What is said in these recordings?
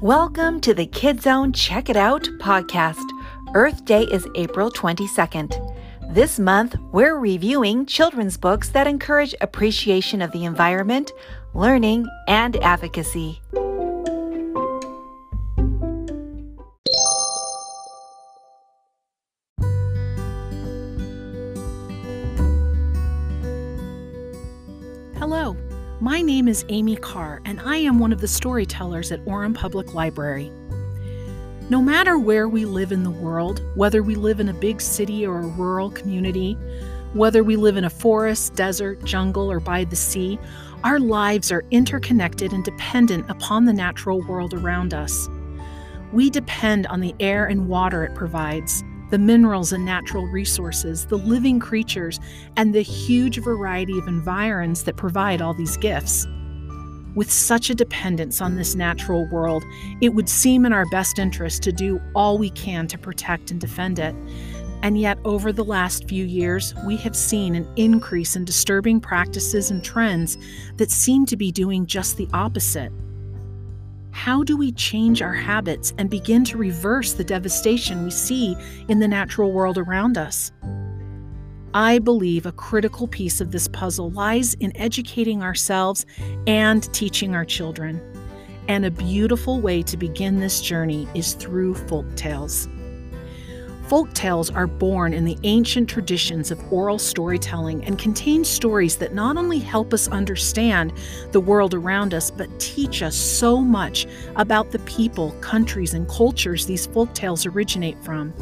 Welcome to the Kid Zone Check It Out podcast. Earth Day is April 22nd. This month, we're reviewing children's books that encourage appreciation of the environment, learning, and advocacy. Hello, my name is Amy Carr, and I am one of the storytellers at Orem Public Library. No matter where we live in the world, whether we live in a big city or a rural community, whether we live in a forest, desert, jungle, or by the sea, our lives are interconnected and dependent upon the natural world around us. We depend on the air and water it provides, the minerals and natural resources, the living creatures, and the huge variety of environs that provide all these gifts. With such a dependence on this natural world, it would seem in our best interest to do all we can to protect and defend it. And yet, over the last few years, we have seen an increase in disturbing practices and trends that seem to be doing just the opposite. How do we change our habits and begin to reverse the devastation we see in the natural world around us? I believe a critical piece of this puzzle lies in educating ourselves and teaching our children. And a beautiful way to begin this journey is through folk tales. Folk tales are born in the ancient traditions of oral storytelling and contain stories that not only help us understand the world around us, but teach us so much about the people, countries, and cultures these folk tales originate from.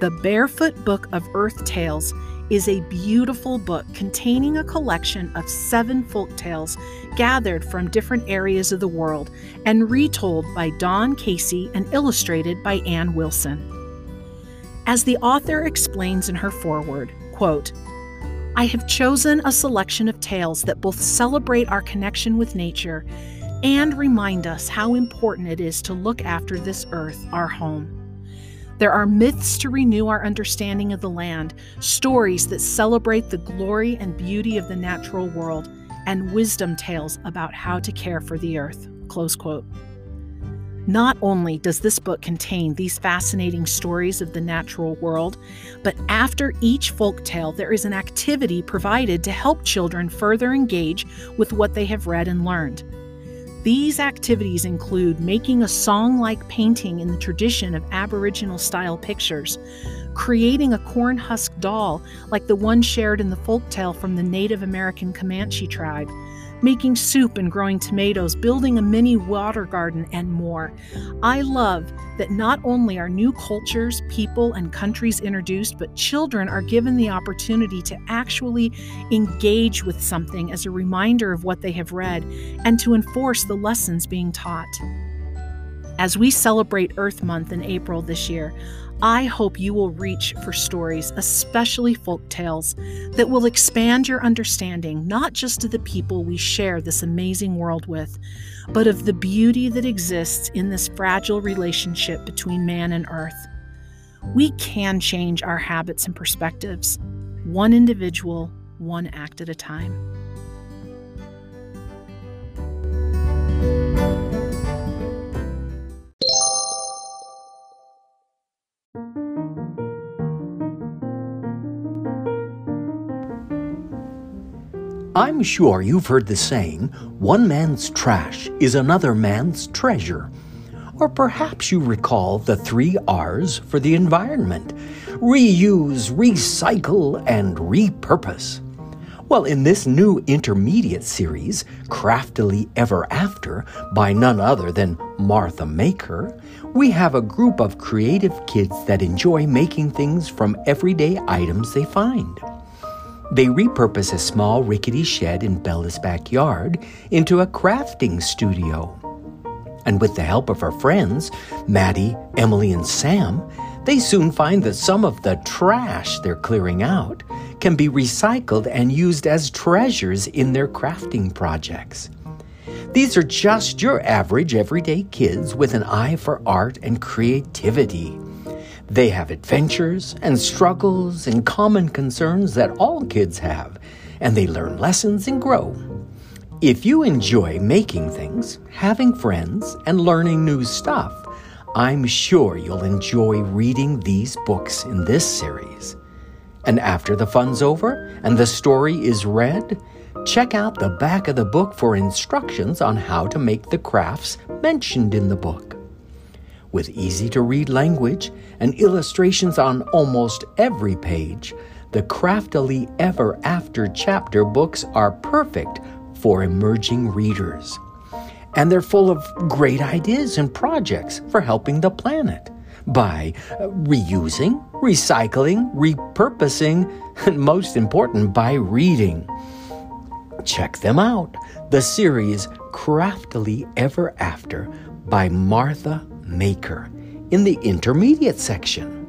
The Barefoot Book of Earth Tales is a beautiful book containing a collection of seven folk tales gathered from different areas of the world and retold by Dawn Casey and illustrated by Anne Wilson. As the author explains in her foreword, quote, I have chosen a selection of tales that both celebrate our connection with nature and remind us how important it is to look after this earth, our home. There are myths to renew our understanding of the land, stories that celebrate the glory and beauty of the natural world, and wisdom tales about how to care for the earth. Close quote. Not only does this book contain these fascinating stories of the natural world, but after each folk tale, there is an activity provided to help children further engage with what they have read and learned. These activities include making a songline painting in the tradition of Aboriginal style pictures, creating a corn husk doll like the one shared in the folktale from the Native American Comanche tribe, making soup and growing tomatoes, building a mini water garden, and more. I love that not only are new cultures, people, and countries introduced, but children are given the opportunity to actually engage with something as a reminder of what they have read and to enforce the lessons being taught. As we celebrate Earth Month in April this year, I hope you will reach for stories, especially folk tales, that will expand your understanding not just of the people we share this amazing world with, but of the beauty that exists in this fragile relationship between man and earth. We can change our habits and perspectives, one individual, one act at a time. I'm sure you've heard the saying, one man's trash is another man's treasure. Or perhaps you recall the three R's for the environment reuse, recycle, and repurpose. Well, in this new intermediate series, Craftily Ever After, by none other than Martha Maker, we have a group of creative kids that enjoy making things from everyday items they find. They repurpose a small rickety shed in Bella's backyard into a crafting studio. And with the help of her friends, Maddie, Emily, and Sam, they soon find that some of the trash they're clearing out can be recycled and used as treasures in their crafting projects. These are just your average everyday kids with an eye for art and creativity. They have adventures and struggles and common concerns that all kids have, and they learn lessons and grow. If you enjoy making things, having friends, and learning new stuff, I'm sure you'll enjoy reading these books in this series. And after the fun's over and the story is read, check out the back of the book for instructions on how to make the crafts mentioned in the book. With easy to read language and illustrations on almost every page, the Craftily Ever After chapter books are perfect for emerging readers. And they're full of great ideas and projects for helping the planet by reusing, recycling, repurposing, and most important, by reading. Check them out. The series Craftily Ever After by Martha Maker in the intermediate section.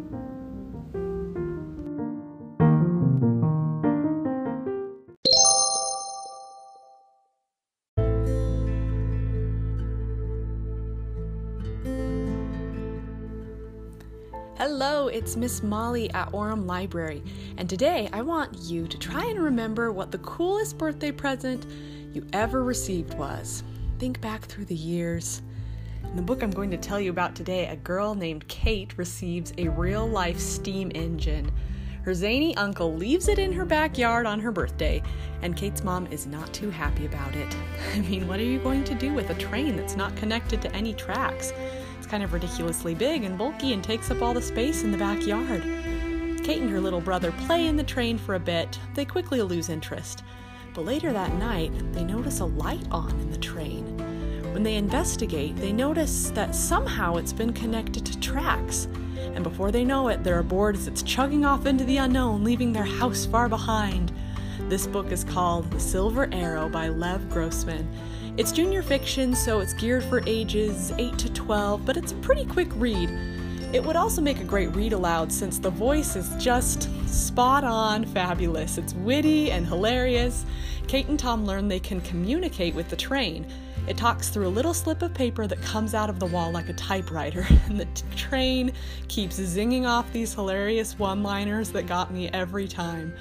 Hello, it's Miss Molly at Orem Library, and today I want you to try and remember what the coolest birthday present you ever received was. Think back through the years. In the book I'm going to tell you about today, a girl named Kate receives a real life steam engine. Her zany uncle leaves it in her backyard on her birthday, and Kate's mom is not too happy about it. I mean, what are you going to do with a train that's not connected to any tracks? It's kind of ridiculously big and bulky and takes up all the space in the backyard. Kate and her little brother play in the train for a bit. They quickly lose interest. But later that night, they notice a light on in the train. When they investigate, they notice that somehow it's been connected to tracks. And before they know it, they're aboard as it's chugging off into the unknown, leaving their house far behind. This book is called The Silver Arrow by Lev Grossman. It's junior fiction, so it's geared for ages 8 to 12, but it's a pretty quick read. It would also make a great read aloud since the voice is just spot on fabulous. It's witty and hilarious. Kate and Tom learn they can communicate with the train. It talks through a little slip of paper that comes out of the wall like a typewriter, and the t- train keeps zinging off these hilarious one liners that got me every time.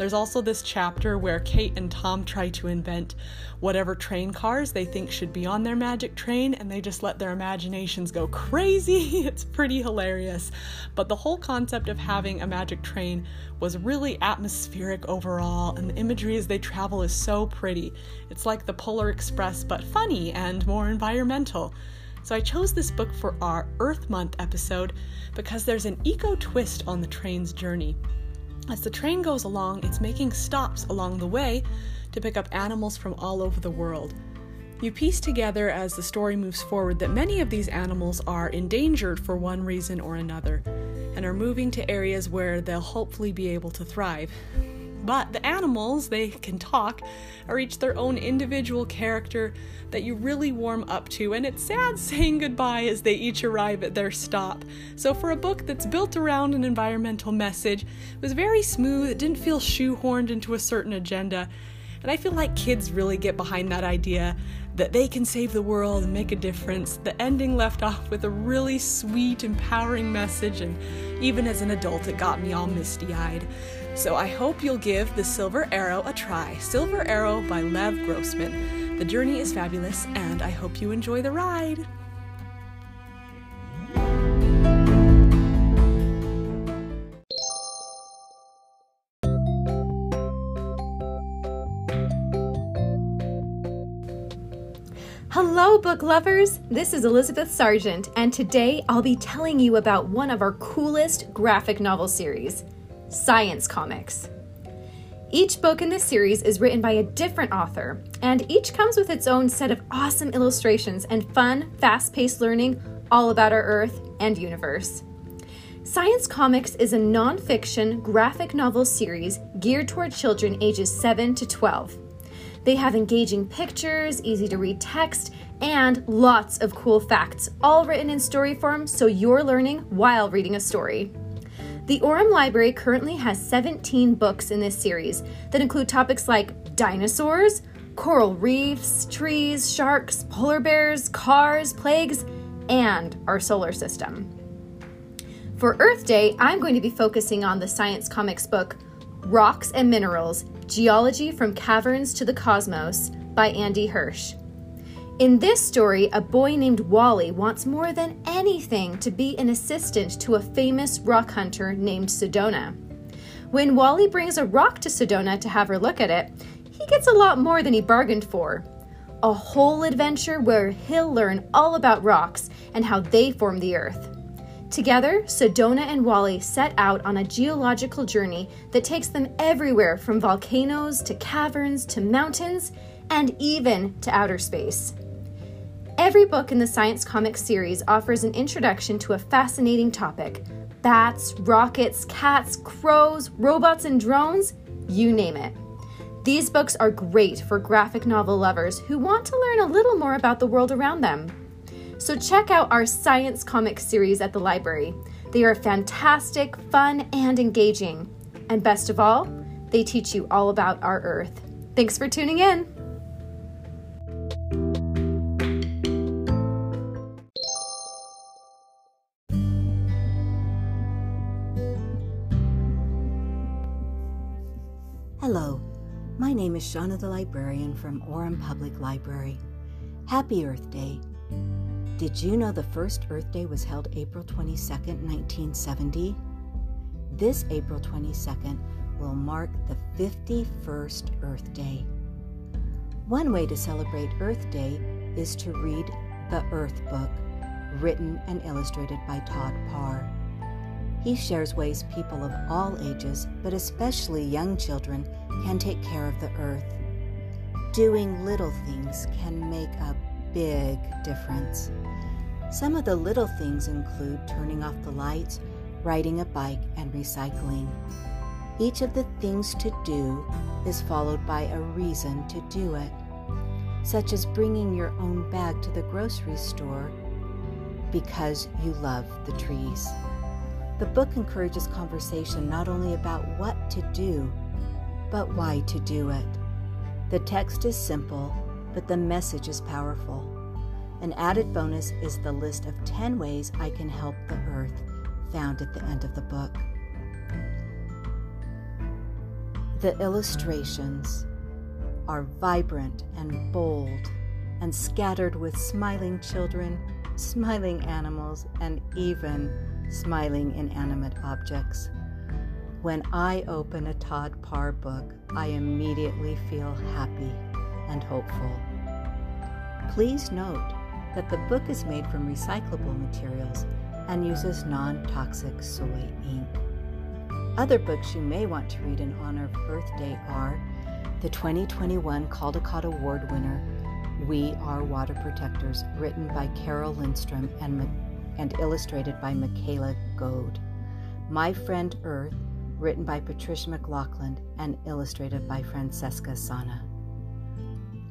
There's also this chapter where Kate and Tom try to invent whatever train cars they think should be on their magic train, and they just let their imaginations go crazy. it's pretty hilarious. But the whole concept of having a magic train was really atmospheric overall, and the imagery as they travel is so pretty. It's like the Polar Express, but funny and more environmental. So I chose this book for our Earth Month episode because there's an eco twist on the train's journey. As the train goes along, it's making stops along the way to pick up animals from all over the world. You piece together as the story moves forward that many of these animals are endangered for one reason or another and are moving to areas where they'll hopefully be able to thrive. But the animals, they can talk, are each their own individual character that you really warm up to, and it's sad saying goodbye as they each arrive at their stop. So, for a book that's built around an environmental message, it was very smooth, it didn't feel shoehorned into a certain agenda, and I feel like kids really get behind that idea that they can save the world and make a difference. The ending left off with a really sweet, empowering message, and even as an adult, it got me all misty eyed. So I hope you'll give The Silver Arrow a try. Silver Arrow by Lev Grossman. The journey is fabulous, and I hope you enjoy the ride. Hello, book lovers! This is Elizabeth Sargent, and today I'll be telling you about one of our coolest graphic novel series science comics. Each book in this series is written by a different author, and each comes with its own set of awesome illustrations and fun, fast paced learning all about our Earth and universe. Science Comics is a nonfiction graphic novel series geared toward children ages 7 to 12. They have engaging pictures, easy to read text, and lots of cool facts, all written in story form so you're learning while reading a story. The Orem Library currently has 17 books in this series that include topics like dinosaurs, coral reefs, trees, sharks, polar bears, cars, plagues, and our solar system. For Earth Day, I'm going to be focusing on the science comics book Rocks and Minerals Geology from Caverns to the Cosmos by Andy Hirsch. In this story, a boy named Wally wants more than anything to be an assistant to a famous rock hunter named Sedona. When Wally brings a rock to Sedona to have her look at it, he gets a lot more than he bargained for. A whole adventure where he'll learn all about rocks and how they form the earth. Together, Sedona and Wally set out on a geological journey that takes them everywhere from volcanoes to caverns to mountains and even to outer space. Every book in the Science Comics series offers an introduction to a fascinating topic bats, rockets, cats, crows, robots, and drones you name it. These books are great for graphic novel lovers who want to learn a little more about the world around them. So check out our science comic series at the library. They are fantastic, fun, and engaging. And best of all, they teach you all about our Earth. Thanks for tuning in. My name is Shauna the Librarian from Orem Public Library. Happy Earth Day. Did you know the first Earth Day was held April 22, 1970? This April 22nd will mark the 51st Earth Day. One way to celebrate Earth Day is to read The Earth Book, written and illustrated by Todd Parr. He shares ways people of all ages, but especially young children, can take care of the earth. Doing little things can make a big difference. Some of the little things include turning off the lights, riding a bike, and recycling. Each of the things to do is followed by a reason to do it, such as bringing your own bag to the grocery store because you love the trees. The book encourages conversation not only about what to do, but why to do it. The text is simple, but the message is powerful. An added bonus is the list of 10 ways I can help the earth found at the end of the book. The illustrations are vibrant and bold and scattered with smiling children, smiling animals, and even smiling inanimate objects. When I open a Todd Parr book, I immediately feel happy and hopeful. Please note that the book is made from recyclable materials and uses non toxic soy ink. Other books you may want to read in honor of Earth Day are the 2021 Caldecott Award winner, We Are Water Protectors, written by Carole Lindstrom and, and illustrated by Michaela Goade. My Friend Earth, written by Patricia MacLachlan and illustrated by Francesca Sanna.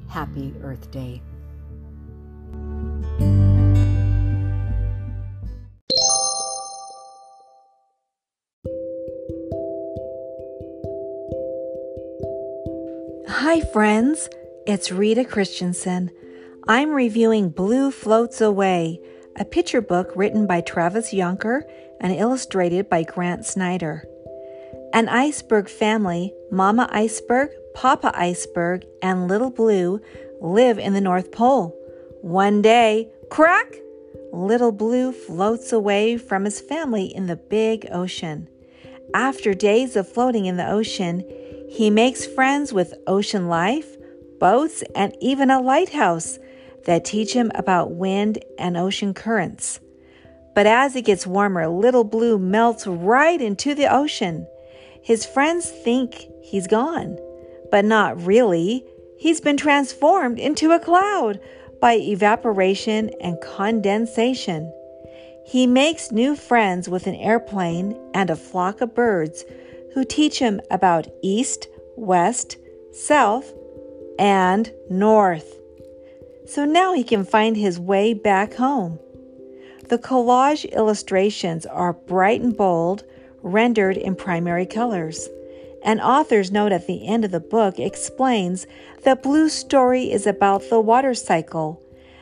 Happy Earth Day. Hi, friends. It's Rita Christensen. I'm reviewing Blue Floats Away, a picture book written by Travis Jonker and illustrated by Grant Snider. An iceberg family, Mama Iceberg, Papa Iceberg, and Little Blue, live in the North Pole. One day, crack! Little Blue floats away from his family in the big ocean. After days of floating in the ocean, he makes friends with ocean life, boats, and even a lighthouse that teach him about wind and ocean currents. But as it gets warmer, Little Blue melts right into the ocean. His friends think he's gone, but not really. He's been transformed into a cloud by evaporation and condensation. He makes new friends with an airplane and a flock of birds who teach him about east, west, south, and north. So now he can find his way back home. The collage illustrations are bright and bold, rendered in primary colors. An author's note at the end of the book explains that Blue's story is about the water cycle,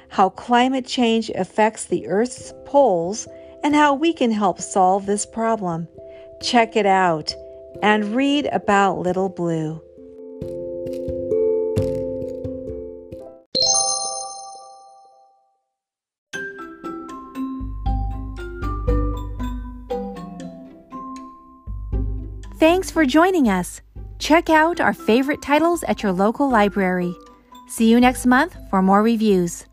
how climate change affects the Earth's poles, and how we can help solve this problem. Check it out and read about Little Blue. Thanks for joining us. Check out our favorite titles at your local library. See you next month for more reviews.